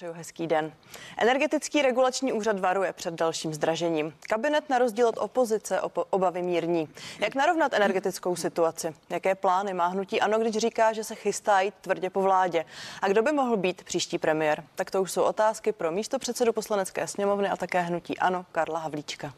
přeju hezký den. Energetický regulační úřad varuje před dalším zdražením. Kabinet na rozdíl od opozice obavy mírní. Jak narovnat energetickou situaci? Jaké plány má hnutí Ano, když říká, že se chystá jít tvrdě po vládě? A kdo by mohl být příští premiér? Tak to už jsou otázky pro místo předsedu poslanecké sněmovny a také hnutí Ano Karla Havlíčka.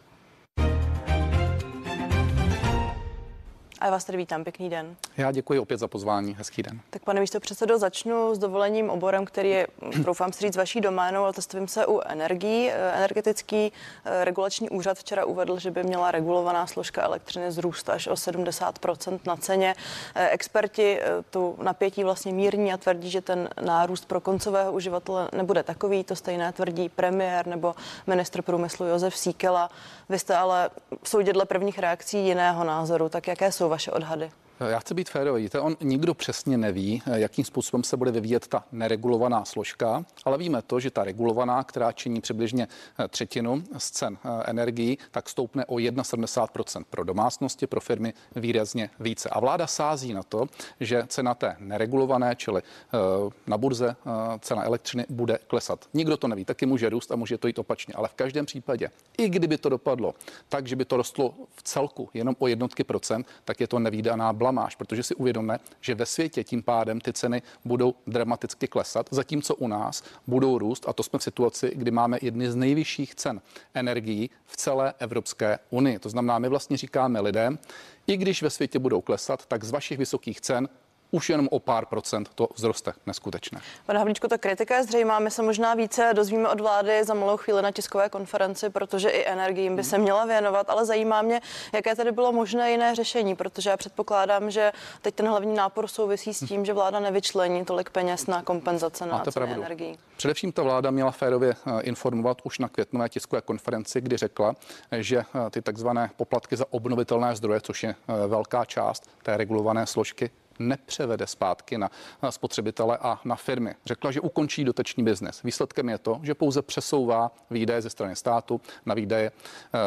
A já vás tady vítám, pěkný den. Já děkuji opět za pozvání, hezký den. Tak pane místo předsedo, začnu s dovolením oborem, který je, doufám si říct, vaší doménou, ale testujem se u energií. Energetický eh, regulační úřad včera uvedl, že by měla regulovaná složka elektřiny zrůst až o 70% na ceně. Eh, experti eh, tu napětí vlastně mírní a tvrdí, že ten nárůst pro koncového uživatele nebude takový. To stejné tvrdí premiér nebo ministr průmyslu Josef Síkela. Vy jste ale soudit dle prvních reakcí jiného názoru. Tak jaké jsou شو بشق ليه؟ Já chci být férový. To on nikdo přesně neví, jakým způsobem se bude vyvíjet ta neregulovaná složka, ale víme to, že ta regulovaná, která činí přibližně eh, třetinu z cen eh, energií, tak stoupne o 71% pro domácnosti, pro firmy výrazně více. A vláda sází na to, že cena té neregulované, čili eh, na burze cena elektřiny bude klesat. Nikdo to neví, taky může růst a může to jít opačně, ale v každém případě, i kdyby to dopadlo tak, že by to rostlo v celku jenom o jednotky procent, tak je to nevýdaná blamáž, protože si uvědomíme, že ve světě tím pádem ty ceny budou dramaticky klesat, zatímco u nás budou růst a to jsme v situaci, kdy máme jedny z nejvyšších cen energií v celé Evropské unii. To znamená, my vlastně říkáme lidem, i když ve světě budou klesat, tak z vašich vysokých cen už jenom o pár procent to vzroste neskutečné. Pane Havlíčku, ta kritika je zřejmá. My se možná více dozvíme od vlády za malou chvíli na tiskové konferenci, protože i energiím by se měla věnovat, ale zajímá mě, jaké tady bylo možné jiné řešení, protože já předpokládám, že teď ten hlavní nápor souvisí s tím, že vláda nevyčlení tolik peněz na kompenzace na ceny energií. Především ta vláda měla férově eh, informovat už na květnové tiskové konferenci, kdy řekla, že eh, ty takzvané poplatky za obnovitelné zdroje, což je eh, velká část té regulované složky, nepřevede zpátky na spotřebitele a na firmy. Řekla, že ukončí dotační biznes. Výsledkem je to, že pouze přesouvá výdaje ze strany státu na výdaje, eh,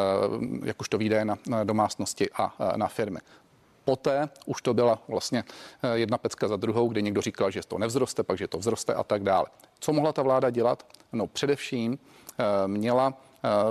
jakožto výdaje na domácnosti a eh, na firmy. Poté už to byla vlastně eh, jedna pecka za druhou, kdy někdo říkal, že to nevzroste, pak že to vzroste a tak dále. Co mohla ta vláda dělat? No především měla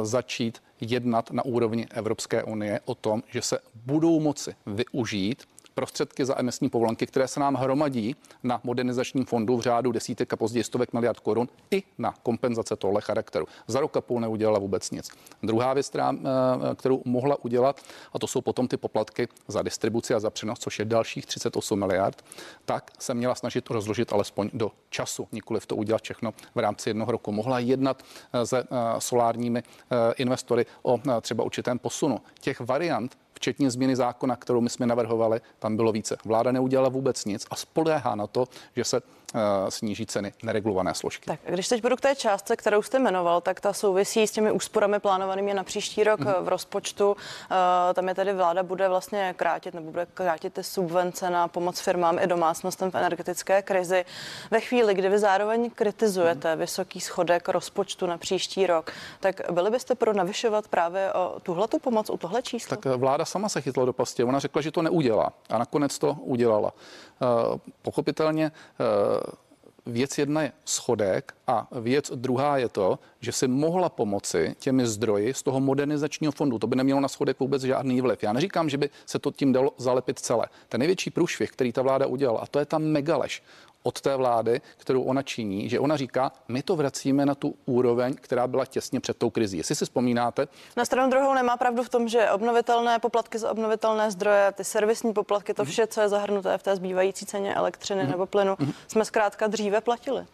začít jednat na úrovni Evropské unie o tom, že se budou moci využít prostředky za emisní povolenky, které se nám hromadí na modernizačním fondu v řádu desítek a později stovek miliard korun i na kompenzace tohle charakteru. Za rok a půl neudělala vůbec nic. Druhá věc, která, eh, kterou mohla udělat, a to jsou potom ty poplatky za distribuci a za přenos, což je dalších 38 miliard, tak se měla snažit rozložit alespoň do času, nikoli to udělat všechno v rámci jednoho roku. Mohla jednat eh, se eh, solárními investory o třeba určitém posunu. Těch variant včetně změny zákona, kterou my jsme navrhovali, tam bylo více. Vláda neudělala vůbec nic a spoléhá na to, že se sníží ceny neregulované složky. Tak, když teď budu k té částce, kterou jste jmenoval, tak ta souvisí s těmi úsporami plánovanými na příští rok mm-hmm. v rozpočtu. Eh, tam je tedy vláda bude vlastně krátit nebo bude krátit ty subvence na pomoc firmám i domácnostem v energetické krizi. Ve chvíli, kdy vy zároveň kritizujete mm-hmm. vysoký schodek rozpočtu na příští rok, tak byli byste pro navyšovat právě o tuhle tu pomoc u tohle čísla? Tak vláda sama se chytla do pastě. Ona řekla, že to neudělá a nakonec to udělala. Pochopitelně věc jedna je schodek a věc druhá je to, že si mohla pomoci těmi zdroji z toho modernizačního fondu. To by nemělo na schodek vůbec žádný vliv. Já neříkám, že by se to tím dalo zalepit celé. Ten největší průšvih, který ta vláda udělala, a to je ta megalež od té vlády, kterou ona činí, že ona říká, my to vracíme na tu úroveň, která byla těsně před tou krizí. Jestli si vzpomínáte. Na stranu druhou nemá pravdu v tom, že obnovitelné poplatky za obnovitelné zdroje, ty servisní poplatky, to mhm. vše, co je zahrnuté v té zbývající ceně elektřiny mm-hmm. nebo plynu, mm-hmm. jsme zkrátka dříve platili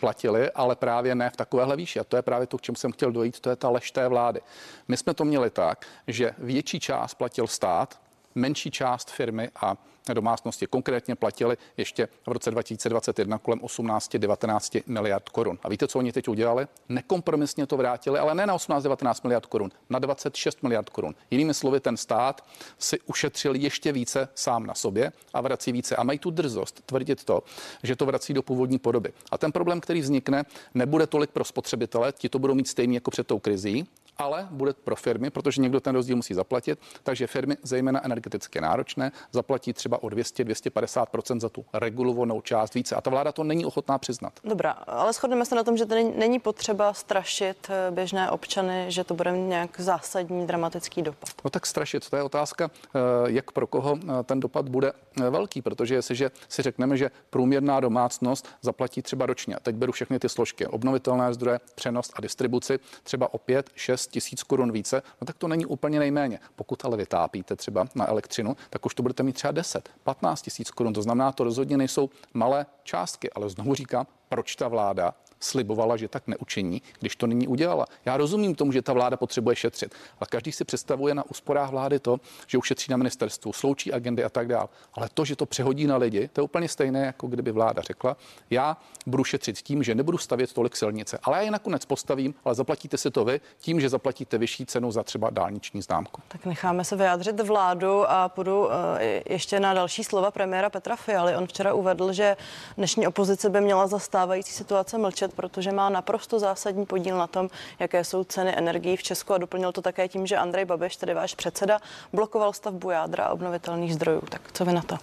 platili, ale právě ne v takovéhle výši. A to je právě to, k čemu jsem chtěl dojít, to je ta lež té vlády. My jsme to měli tak, že větší část platil stát, menší část firmy a domácnosti konkrétně platili ještě v roce 2021 kolem 18-19 miliard korun. A víte, co oni teď udělali? Nekompromisně to vrátili, ale ne na 18-19 miliard korun, na 26 miliard korun. Jinými slovy, ten stát si ušetřil ještě více sám na sobě a vrací více. A mají tu drzost tvrdit to, že to vrací do původní podoby. A ten problém, který vznikne, nebude tolik pro spotřebitele, ti to budou mít stejný jako před tou krizí, ale bude pro firmy, protože někdo ten rozdíl musí zaplatit, takže firmy, zejména energeticky náročné, zaplatí třeba o 200-250% za tu regulovanou část více. A ta vláda to není ochotná přiznat. Dobrá, ale shodneme se na tom, že to není potřeba strašit eh, běžné občany, že to bude nějak zásadní dramatický dopad. No tak strašit, to je otázka, eh, jak pro koho eh, ten dopad bude velký, protože jestliže si řekneme, že průměrná domácnost zaplatí třeba ročně, teď beru všechny ty složky, obnovitelné zdroje, přenos a distribuci, třeba o 5, 6 tisíc korun více, no tak to není úplně nejméně. Pokud ale vytápíte třeba na elektřinu, tak už to budete mít třeba 10, 15 tisíc korun. To znamená, to rozhodně nejsou malé částky, ale znovu říkám, proč ta vláda slibovala, že tak neučiní, když to nyní udělala. Já rozumím tomu, že ta vláda potřebuje šetřit, ale každý si představuje na úsporách vlády to, že ušetří na ministerstvu, sloučí agendy a tak dále. Ale to, že to přehodí na lidi, to je úplně stejné, jako kdyby vláda řekla, já budu šetřit tím, že nebudu stavět tolik silnice, ale já je nakonec postavím, ale zaplatíte si to vy tím, že zaplatíte vyšší cenu za třeba dálniční známku. Tak necháme se vyjádřit vládu a půjdu eh, ještě na další slova premiéra Petra Fialy. On včera uvedl, že dnešní opozice by měla zastávající situace mlčet, protože má naprosto zásadní podíl na tom, jaké jsou ceny energií v Česku a doplnil to také tím, že Andrej Babiš, tedy váš předseda, blokoval stavbu jádra a obnovitelných zdrojů. Tak co vy na to?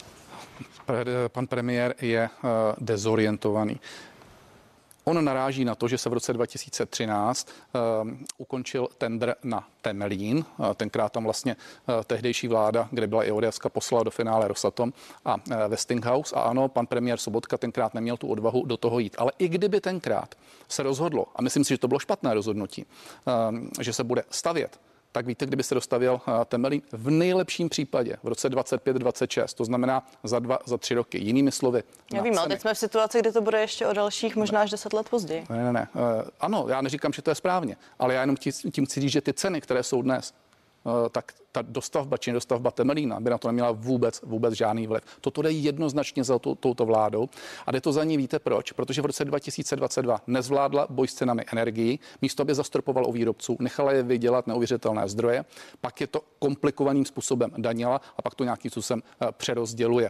Pan premiér je eh, dezorientovaný. On naráží na to, že se v roce 2013 uh, eh, ukončil tender na Temelín. Uh, tenkrát tam vlastně uh, tehdejší vláda, kde byla i ODS, poslala do finále Rosatom a Westinghouse. A ano, pan premiér Sobotka tenkrát neměl tu odvahu do toho jít. Ale i kdyby tenkrát se rozhodlo, a myslím si, že to bylo špatné rozhodnutí, že se bude stavět tak víte, kdyby se dostavil eh, Temelín v nejlepším případě v roce 25-26, to znamená za dva, za tři roky. Jinými slovy. Já vím, ale teď jsme v situaci, kdy to bude ještě o dalších možná až 10 let později. Ne, ne, ne. Uh, ano, já neříkám, že to je správně, ale já jenom tím chci říct, že ty ceny, které jsou dnes, Eh, tak ta dostavba či dostavba Temelína by na to neměla vůbec, vůbec žádný vliv. Toto jde jednoznačně za to, touto vládou a jde to za ní, víte proč? Protože v roce 2022 nezvládla boj s cenami energií, místo aby zastropovala u výrobců, nechala je vydělat neuvěřitelné zdroje, pak je to komplikovaným způsobem danila a pak to nějakým způsobem eh, přerozděluje.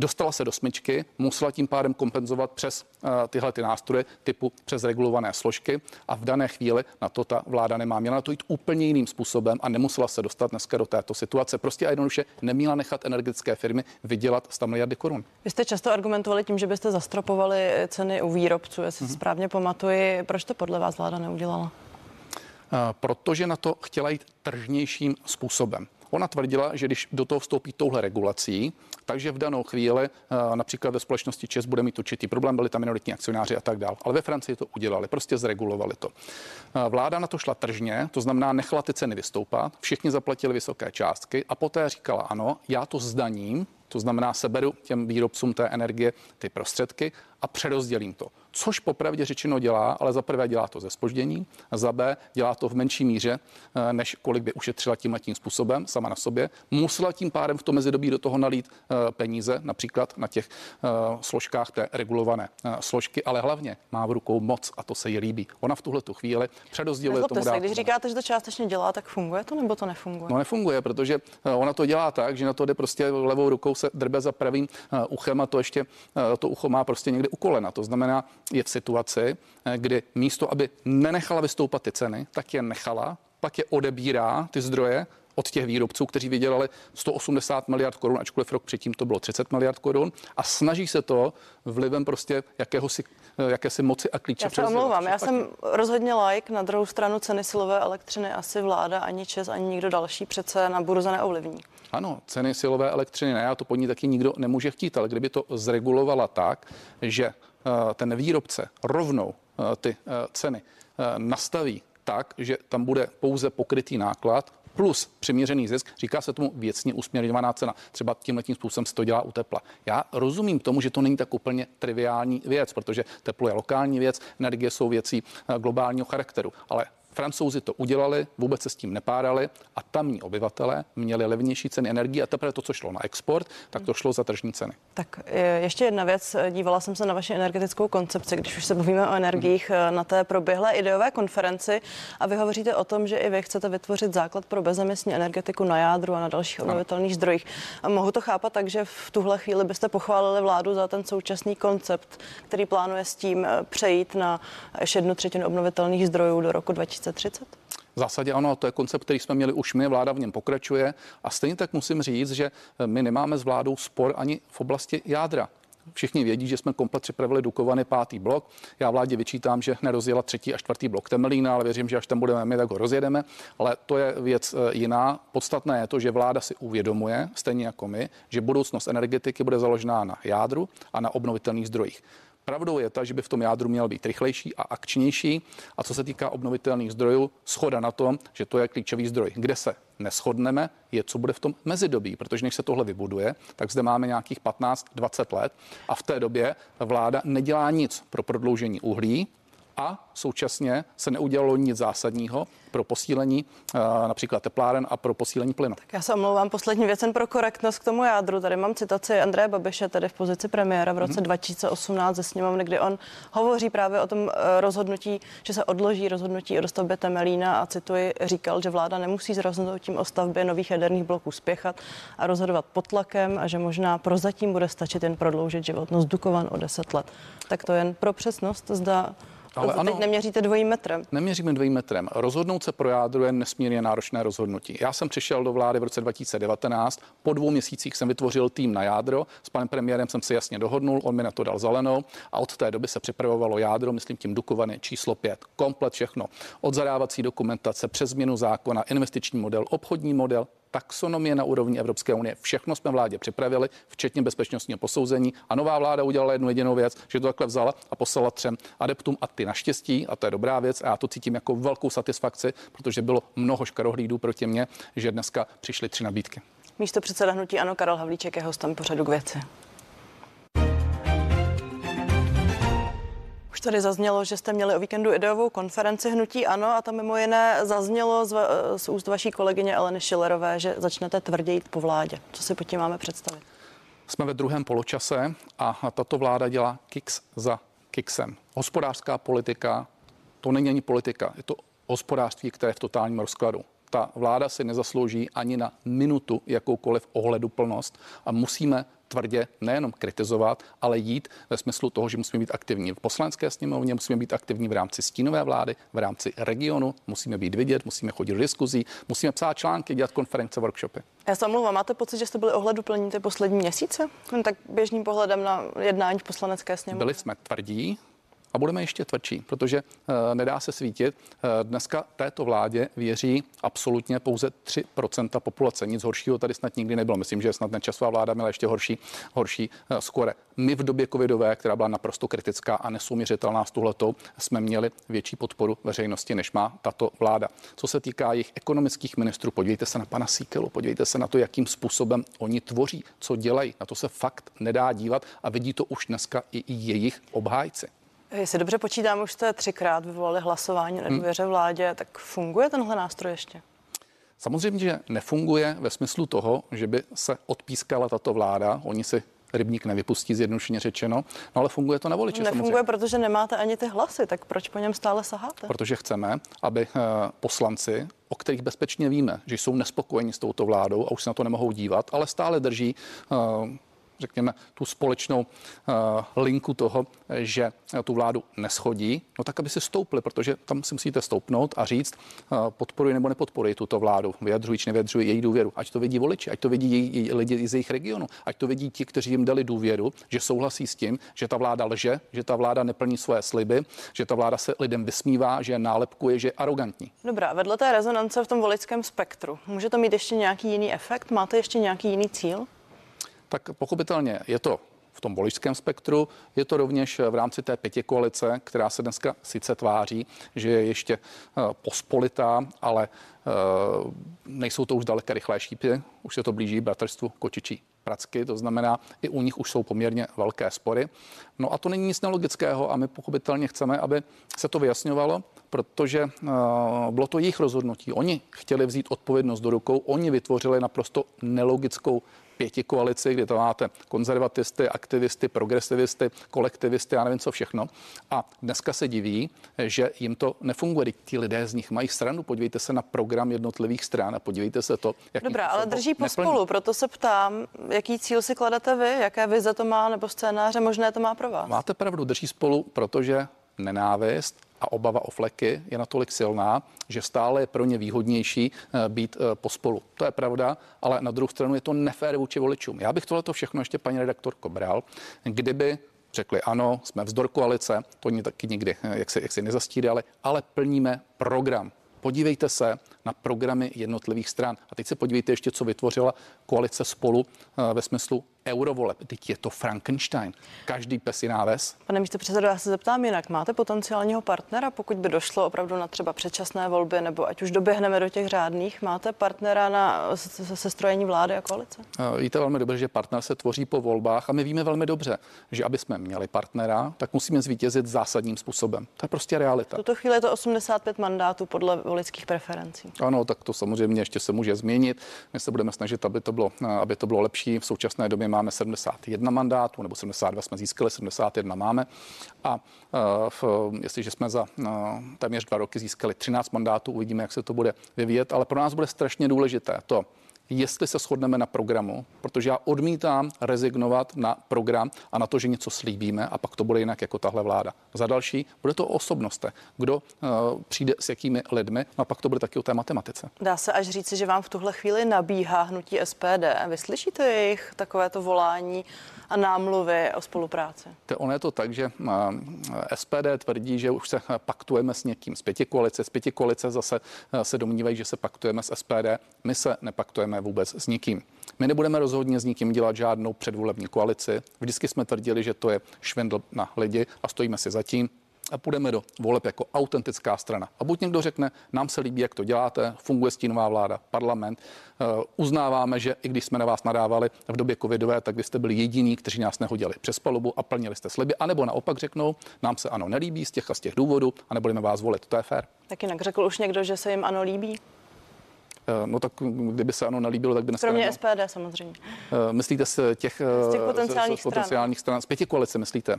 Dostala se do smyčky, musela tím pádem kompenzovat přes uh, tyhle ty nástroje typu přes regulované složky a v dané chvíli na to ta vláda nemá. Měla na to jít úplně jiným způsobem a nemusela se dostat dneska do této situace. Prostě a jednoduše neměla nechat energetické firmy vydělat 100 miliardy korun. Vy jste často argumentovali tím, že byste zastropovali ceny u výrobců, jestli mm-hmm. správně pamatuji. Proč to podle vás vláda neudělala? Uh, protože na to chtěla jít tržnějším způsobem. Ona tvrdila, že když do toho vstoupí touhle regulací, takže v danou chvíli eh, například ve společnosti ČES bude mít určitý problém, byli tam minoritní akcionáři a tak dále. Ale ve Francii to udělali, prostě zregulovali to. Eh, vláda na to šla tržně, to znamená nechala ty ceny vystoupat, všichni zaplatili vysoké částky a poté říkala ano, já to zdaním, to znamená seberu těm výrobcům té energie ty prostředky a přerozdělím to což popravdě řečeno dělá, ale za prvé dělá to ze spoždění, za B dělá to v menší míře, eh, než kolik by ušetřila tím tím způsobem sama na sobě. Musela tím pádem v tom mezidobí do toho nalít eh, peníze, například na těch eh, složkách té regulované složky, ale hlavně má v rukou moc a to se jí líbí. Ona v tuhle tu chvíli přerozděluje tomu se, Když říkáte, že to částečně dělá, tak funguje to nebo to nefunguje? No nefunguje, protože ona to dělá tak, že na to jde prostě levou rukou se drbe za pravým uchem a to ještě to ucho má prostě někde u kolena. To znamená, je v situaci, eh, kdy místo, aby nenechala vystoupat ty ceny, tak je nechala, pak je odebírá ty zdroje od těch výrobců, kteří vydělali 180 miliard korun, ačkoliv rok předtím to bylo 30 miliard korun a snaží se to vlivem prostě jakéhosi, eh, jakési moci a klíče. Já se omlouvám, já jsem rozhodně like, na druhou stranu ceny silové elektřiny asi vláda, ani Čes, ani nikdo další přece na burze neovlivní. Ano, ceny silové elektřiny ne, a to po ní taky nikdo nemůže chtít, ale kdyby to zregulovala tak, že Eh, ten výrobce rovnou eh, ty eh, ceny nastaví tak, že tam bude pouze pokrytý náklad, plus přiměřený zisk, říká se tomu věcně usměrňovaná cena. Třeba tím letím způsobem se to dělá u tepla. Já rozumím tomu, že to není tak úplně triviální věc, protože teplo je lokální věc, energie jsou věcí globálního charakteru, ale Francouzi to udělali, vůbec se s tím nepárali a tamní obyvatele měli levnější ceny energie a teprve to, co šlo na export, tak to šlo za tržní ceny. Tak ještě jedna věc. Dívala jsem se na vaši energetickou koncepci, když už se bavíme o energiích hmm. na té proběhlé ideové konferenci a vy hovoříte o tom, že i vy chcete vytvořit základ pro bezemisní energetiku na jádru a na dalších obnovitelných zdrojích. A mohu to chápat tak, že v tuhle chvíli byste pochválili vládu za ten současný koncept, který plánuje s tím eh, přejít na ještě jednu třetinu obnovitelných zdrojů do roku 2030? V zásadě ano, to je koncept, který jsme měli už my, vláda v něm pokračuje a stejně tak musím říct, že my nemáme s vládou spor ani v oblasti jádra. Všichni vědí, že jsme komplet připravili Dukovany pátý blok. Já vládě vyčítám, že nerozjela třetí a čtvrtý blok Temelína, ale věřím, že až tam budeme my, tak ho rozjedeme. Ale to je věc eh, jiná. Podstatné je to, že vláda si uvědomuje, stejně jako my, že budoucnost energetiky bude založená na jádru a na obnovitelných zdrojích. Pravdou je ta, že by v tom jádru měl být rychlejší a akčnější. A co se týká obnovitelných zdrojů, schoda na tom, že to je klíčový zdroj. Kde se neschodneme, je, co bude v tom mezidobí, protože než se tohle vybuduje, tak zde máme nějakých 15-20 let a v té době vláda nedělá nic pro prodloužení uhlí, a současně se neudělalo nic zásadního pro posílení uh, například tepláren a pro posílení plynu. Tak já se omlouvám, poslední věc jen pro korektnost k tomu jádru. Tady mám citaci Andreje Babiše, tedy v pozici premiéra v roce hmm. 2018 ze sněmovny, kdy on hovoří právě o tom uh, rozhodnutí, že se odloží rozhodnutí o dostavbě Temelína a cituji, říkal, že vláda nemusí s rozhodnutím o stavbě nových jaderných bloků spěchat a rozhodovat pod tlakem a že možná prozatím bude stačit jen prodloužit životnost Dukovan o 10 let. Tak to jen pro přesnost, zda ale ano, teď neměříte dvojím metrem. Neměříme dvojím metrem. Rozhodnout se pro jádro je nesmírně náročné rozhodnutí. Já jsem přišel do vlády v roce 2019. Po dvou měsících jsem vytvořil tým na jádro. S panem premiérem jsem se jasně dohodnul, on mi na to dal zelenou a od té doby se připravovalo jádro, myslím tím Dukovany číslo 5. Komplet všechno. Od zadávací dokumentace přes změnu zákona, investiční model, obchodní model, taxonomie na úrovni Evropské unie. Všechno jsme vládě připravili, včetně bezpečnostního posouzení. A nová vláda udělala jednu jedinou věc, že to takhle vzala a poslala třem adeptům a ty naštěstí, a to je dobrá věc, a já to cítím jako velkou satisfakci, protože bylo mnoho škarohlídů proti mně, že dneska přišly tři nabídky. Místo předseda hnutí Ano Karel Havlíček je hostem pořadu k věci. Tady zaznělo, že jste měli o víkendu ideovou konferenci Hnutí Ano a tam mimo jiné zaznělo z, z úst vaší kolegyně Eleny Šilerové, že začnete tvrdě jít po vládě. Co si pod tím máme představit? Jsme ve druhém poločase a tato vláda dělá kiks za kiksem. Hospodářská politika, to není ani politika, je to hospodářství, které je v totálním rozkladu ta vláda si nezaslouží ani na minutu jakoukoliv ohledu plnost a musíme tvrdě nejenom kritizovat, ale jít ve smyslu toho, že musíme být aktivní v poslanecké sněmovně, musíme být aktivní v rámci stínové vlády, v rámci regionu, musíme být vidět, musíme chodit do diskuzí, musíme psát články, dělat konference, workshopy. Já se omlouvám, máte pocit, že jste byli ohleduplní ty poslední měsíce? Jen tak běžným pohledem na jednání v poslanecké sněmovně. Byli jsme tvrdí, a budeme ještě tvrdší, protože uh, nedá se svítit. Uh, dneska této vládě věří absolutně pouze 3% populace. Nic horšího tady snad nikdy nebylo. Myslím, že snad nečasová vláda měla ještě horší, horší uh, skore. My v době covidové, která byla naprosto kritická a nesouměřitelná s tuhletou, jsme měli větší podporu veřejnosti, než má tato vláda. Co se týká jejich ekonomických ministrů, podívejte se na pana Síkelu, podívejte se na to, jakým způsobem oni tvoří, co dělají. Na to se fakt nedá dívat a vidí to už dneska i jejich obhájci. Jestli dobře počítám, už jste třikrát vyvolali hlasování na důvěře vládě, tak funguje tenhle nástroj ještě? Samozřejmě, že nefunguje ve smyslu toho, že by se odpískala tato vláda. Oni si rybník nevypustí, zjednodušeně řečeno, no ale funguje to na voliče. Nefunguje, samozřejmě. protože nemáte ani ty hlasy, tak proč po něm stále saháte? Protože chceme, aby eh, poslanci, o kterých bezpečně víme, že jsou nespokojeni s touto vládou a už se na to nemohou dívat, ale stále drží uh, řekněme, tu společnou uh, linku toho, že tu vládu neschodí, no tak aby si stoupli, protože tam si musíte stoupnout a říct, uh, podporuji nebo nepodporuji tuto vládu, vyjadřují či nevyjadřují její důvěru, ať to vidí voliči, ať to vidí její, lidi z jejich regionu, ať to vidí ti, kteří jim dali důvěru, že souhlasí s tím, že ta vláda lže, že ta vláda neplní svoje sliby, že ta vláda se lidem vysmívá, že nálepkuje, že je arrogantní. Dobrá, vedle té rezonance v tom voličském spektru, může to mít ještě nějaký jiný efekt? Máte ještě nějaký jiný cíl? Tak pochopitelně je to v tom voličském spektru. Je to rovněž v rámci té pěti koalice, která se dneska sice tváří, že je ještě eh, pospolitá, ale eh, nejsou to už daleka rychlé šípy. Už se to blíží bratrstvu Kočičí pracky, to znamená, i u nich už jsou poměrně velké spory. No a to není nic nelogického a my pochopitelně chceme, aby se to vyjasňovalo, protože uh, bylo to jejich rozhodnutí. Oni chtěli vzít odpovědnost do rukou, oni vytvořili naprosto nelogickou pěti koalici, kde to máte konzervatisty, aktivisty, progresivisty, kolektivisty, já nevím co všechno. A dneska se diví, že jim to nefunguje. Ti lidé z nich mají stranu. Podívejte se na program jednotlivých stran a podívejte se to, jak. Dobrá, ale drží pospolu, proto se ptám, jaký cíl si kladete vy, jaké vize to má nebo scénáře možné to má pro vás. Máte pravdu, drží spolu, protože nenávist a obava o fleky je natolik silná, že stále je pro ně výhodnější eh, být eh, pospolu. To je pravda, ale na druhou stranu je to nefér vůči voličům. Já bych tohle všechno ještě paní redaktorko bral, kdyby řekli ano, jsme vzdor koalice, to oni taky nikdy, eh, jak si, jak si nezastírali, ale plníme program. Podívejte se na programy jednotlivých stran. A teď se podívejte ještě, co vytvořila koalice spolu ve smyslu eurovoleb. Teď je to Frankenstein. Každý pes jiná ves. Pane místo předsedo, já se zeptám jinak. Máte potenciálního partnera, pokud by došlo opravdu na třeba předčasné volby, nebo ať už doběhneme do těch řádných, máte partnera na sestrojení vlády a koalice? Víte velmi dobře, že partner se tvoří po volbách a my víme velmi dobře, že aby jsme měli partnera, tak musíme zvítězit zásadním způsobem. To je prostě realita. V tuto chvíli je to 85 mandátů podle voličských preferencí. Ano, tak to samozřejmě ještě se může změnit. My se budeme snažit, aby to bylo, aby to bylo lepší. V současné době máme 71 mandátů, nebo 72 jsme získali, 71 máme. A eh, v, jestliže jsme za uh, téměř dva roky získali 13 mandátů, uvidíme, jak se to bude vyvíjet, ale pro nás bude strašně důležité to, jestli se shodneme na programu, protože já odmítám rezignovat na program a na to, že něco slíbíme a pak to bude jinak jako tahle vláda. Za další, bude to o osobnostech, kdo uh, přijde s jakými lidmi a pak to bude taky o té matematice. Dá se až říci, že vám v tuhle chvíli nabíhá hnutí SPD. Vy slyšíte jejich takovéto volání a námluvy o spolupráci? To ono je to tak, že SPD tvrdí, že už se paktujeme s někým z pěti koalice. Z pěti koalice zase se domnívají, že se paktujeme s SPD. My se nepaktujeme vůbec s nikým. My nebudeme rozhodně s nikým dělat žádnou předvolební koalici. Vždycky jsme tvrdili, že to je švendl na lidi a stojíme si zatím a půjdeme do voleb jako autentická strana. A buď někdo řekne, nám se líbí, jak to děláte, funguje stínová vláda, parlament, eh, uznáváme, že i když jsme na vás nadávali v době covidové, tak vy jste byli jediní, kteří nás nehodili přes palubu a plnili jste sliby, anebo naopak řeknou, nám se ano nelíbí z těch a z těch důvodů a nebudeme vás volit. To je fér. Tak jinak řekl už někdo, že se jim ano líbí? Eh, no tak kdyby se ano nalíbilo, tak by dneska... Kromě SPD samozřejmě. Eh, myslíte z těch, z těch potenciálních, z, z potenciálních stran? stran? Z pěti koalice myslíte?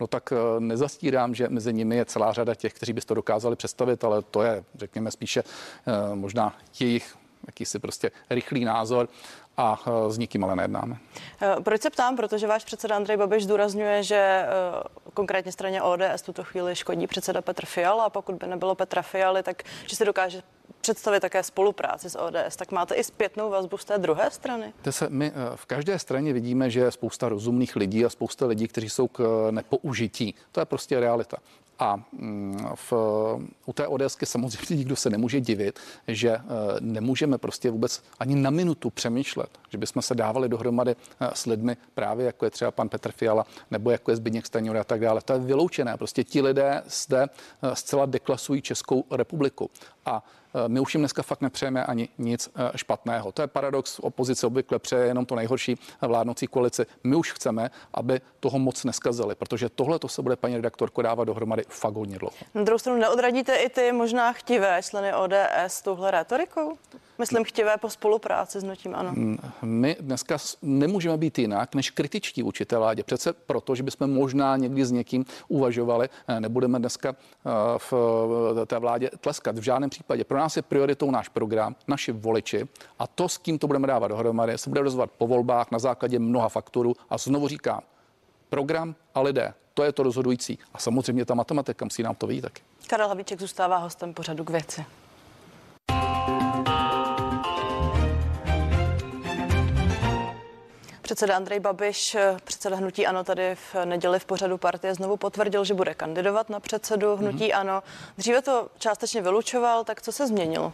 no tak eh, nezastírám, že mezi nimi je celá řada těch, kteří by to dokázali představit, ale to je, řekněme, spíše eh, možná jejich jakýsi prostě rychlý názor a eh, s nikým ale nejednáme. Proč se ptám? Protože váš předseda Andrej Babiš zdůrazňuje, že konkrétně straně ODS tuto chvíli škodí předseda Petr Fiala a pokud by nebylo Petra Fialy, tak že se dokáže představit také spolupráci s ODS, tak máte i zpětnou vazbu z té druhé strany? Se, my eh, v každé straně vidíme, že je spousta rozumných lidí a spousta lidí, kteří jsou k eh, nepoužití. To je prostě realita. A mm, v, u té ODSky samozřejmě nikdo se nemůže divit, že eh, nemůžeme prostě vůbec ani na minutu přemýšlet, že bychom se dávali dohromady s lidmi právě jako je třeba pan Petr Fiala nebo jako je Zbigněk Stanjura a tak dále. To je vyloučené. Prostě ti lidé zde zcela deklasují Českou republiku. A Eh, my už jim dneska fakt nepřejeme ani nic eh, špatného. To je paradox. Opozice obvykle přeje jenom to nejhorší vládnoucí koalici. My už chceme, aby toho moc neskazili, protože tohle to se bude paní redaktorko dávat dohromady fakt hodně dlouho. Na druhou stranu neodradíte i ty možná chtivé členy ODS touhle retorikou? Myslím chtivé po spolupráci s nutím ano. Mm, my dneska nemůžeme být jinak než kritičtí vůči té vládě. Přece proto, že bychom možná někdy s někým uvažovali, eh, nebudeme dneska v té vládě tleskat. V žádném případě. Pro nás je prioritou náš program, naši voliči a to, s kým to budeme dávat dohromady, se bude rozhodovat po volbách na základě mnoha faktorů. A znovu říkám, program a lidé, to je to rozhodující. A samozřejmě ta matematika musí nám to vidět taky. Karel Havíček zůstává hostem pořadu k věci. Předseda Andrej Babiš, předseda hnutí Ano, tady v neděli v pořadu partie znovu potvrdil, že bude kandidovat na předsedu hnutí mm-hmm. Ano. Dříve to částečně vylučoval, tak co se změnilo?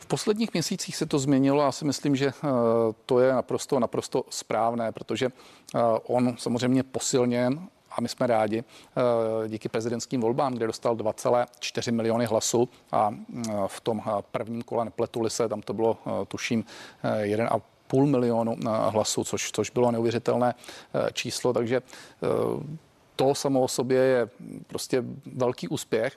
V posledních měsících se to změnilo a si myslím, že eh, to je naprosto, naprosto správné, protože eh, on samozřejmě posilněn a my jsme rádi eh, díky prezidentským volbám, kde dostal 2,4 miliony hlasů a v tom prvním kole nepletuli se, tam to bylo tuším 1,5 půl milionu eh, hlasů, což, což bylo neuvěřitelné eh, číslo, takže eh, to samo o sobě je prostě velký úspěch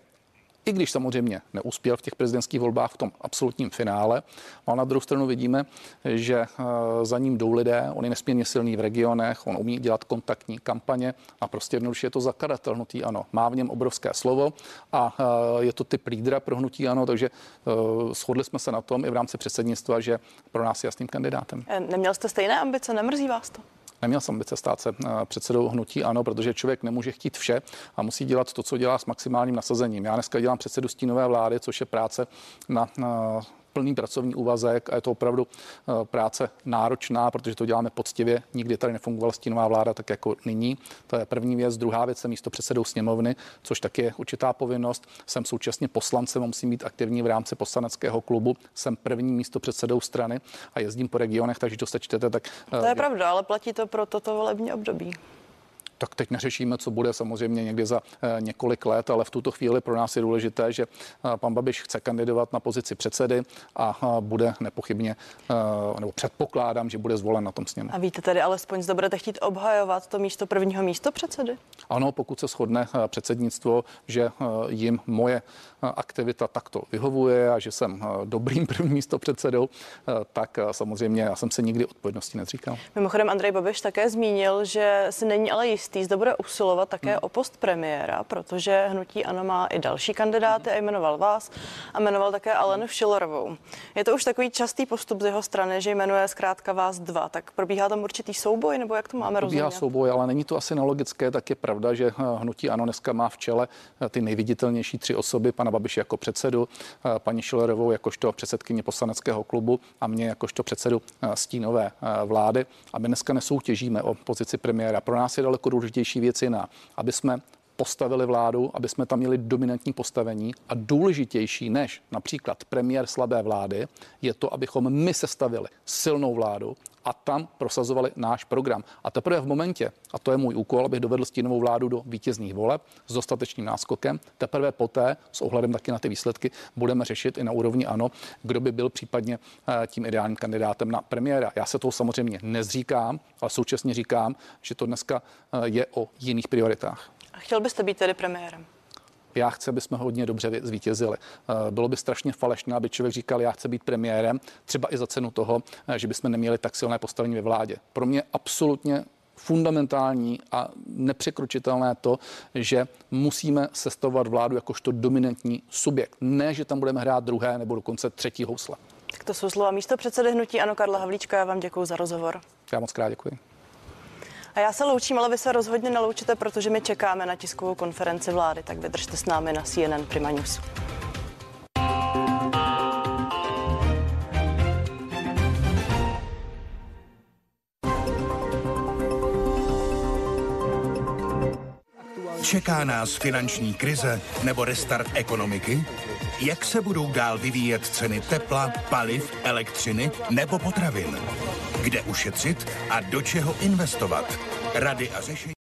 i když samozřejmě neuspěl v těch prezidentských volbách v tom absolutním finále. Ale na druhou stranu vidíme, že eh, za ním jdou lidé, on je nesmírně silný v regionech, on umí dělat kontaktní kampaně a prostě jednoduše je to zakladatel hnutí ano. Má v něm obrovské slovo a eh, je to typ lídra pro hnutí ano, takže eh, shodli jsme se na tom i v rámci předsednictva, že pro nás je jasným kandidátem. Neměl jste stejné ambice, nemrzí vás to? Neměl jsem ambice stát se předsedou hnutí ano, protože člověk nemůže chtít vše a musí dělat to, co dělá s maximálním nasazením. Já dneska dělám předsedu stínové vlády, což je práce na plný pracovní úvazek a je to opravdu eh, práce náročná, protože to děláme poctivě. Nikdy tady nefungovala stínová vláda tak jako nyní. To je první věc. Druhá věc je místo předsedou sněmovny, což taky je určitá povinnost. Jsem současně poslancem musím být aktivní v rámci poslaneckého klubu. Jsem první místo předsedou strany a jezdím po regionech, takže to se čtete. Tak, to je eh, pravda, ale platí to pro toto volební období tak teď neřešíme, co bude samozřejmě někdy za eh, několik let, ale v tuto chvíli pro nás je důležité, že eh, pan Babiš chce kandidovat na pozici předsedy a eh, bude nepochybně, nebo předpokládám, že bude zvolen na tom sněmu. A víte tedy alespoň, zda budete chtít obhajovat to místo prvního místo předsedy? Ano, pokud se shodne předsednictvo, že jim moje aktivita takto vyhovuje a že jsem dobrým prvním místo předsedou, tak samozřejmě já jsem se nikdy odpovědnosti nezříkal. Mimochodem Andrej Babiš také zmínil, že si není ale jistý, jistý, zda bude usilovat také hmm. o post premiéra, protože hnutí ANO má i další kandidáty a jmenoval vás a jmenoval také Alenu Šilerovou. Je to už takový častý postup z jeho strany, že jmenuje zkrátka vás dva. Tak probíhá tam určitý souboj, nebo jak to máme probíhá rozumět? souboj, ale není to asi nelogické, tak je pravda, že eh, hnutí ANO dneska má v čele eh, ty nejviditelnější tři osoby, pana Babiše jako předsedu, eh, paní Šilerovou jakožto předsedkyně poslaneckého klubu a mě jakožto předsedu stínové vlády. A my dneska nesoutěžíme o pozici premiéra. Pro nás je daleko důležitější věc jiná, aby jsme postavili vládu, aby jsme tam měli dominantní postavení a důležitější než například premiér slabé vlády je to, abychom my sestavili silnou vládu a tam prosazovali náš program. A teprve v momentě, a to je můj úkol, abych dovedl stínovou vládu do vítězných voleb s dostatečným náskokem, teprve poté, s ohledem taky na ty výsledky, budeme řešit i na úrovni ano, kdo by byl případně eh, tím ideálním kandidátem na premiéra. Já se toho samozřejmě nezříkám, ale současně říkám, že to dneska eh, je o jiných prioritách. A chtěl byste být tedy premiérem? já chci, aby jsme hodně dobře zvítězili. Eh, bylo by strašně falešné, aby člověk říkal, já chci být premiérem, třeba i za cenu toho, eh, že bychom neměli tak silné postavení ve vládě. Pro mě absolutně fundamentální a nepřekročitelné to, že musíme sestavovat vládu jakožto dominantní subjekt. Ne, že tam budeme hrát druhé nebo dokonce třetí housle. Tak to jsou slova místo předsedy hnutí Ano Karla Havlíčka. Já vám děkuji za rozhovor. Já moc krát děkuji. A já se loučím, ale vy se rozhodně neloučíte, protože my čekáme na tiskovou konferenci vlády, tak vydržte s námi na CNN Prima News. Čeká nás finanční krize nebo restart ekonomiky? Jak se budou dál vyvíjet ceny tepla, paliv, elektřiny nebo potravin? Kde ušetřit a do čeho investovat? Rady a řešení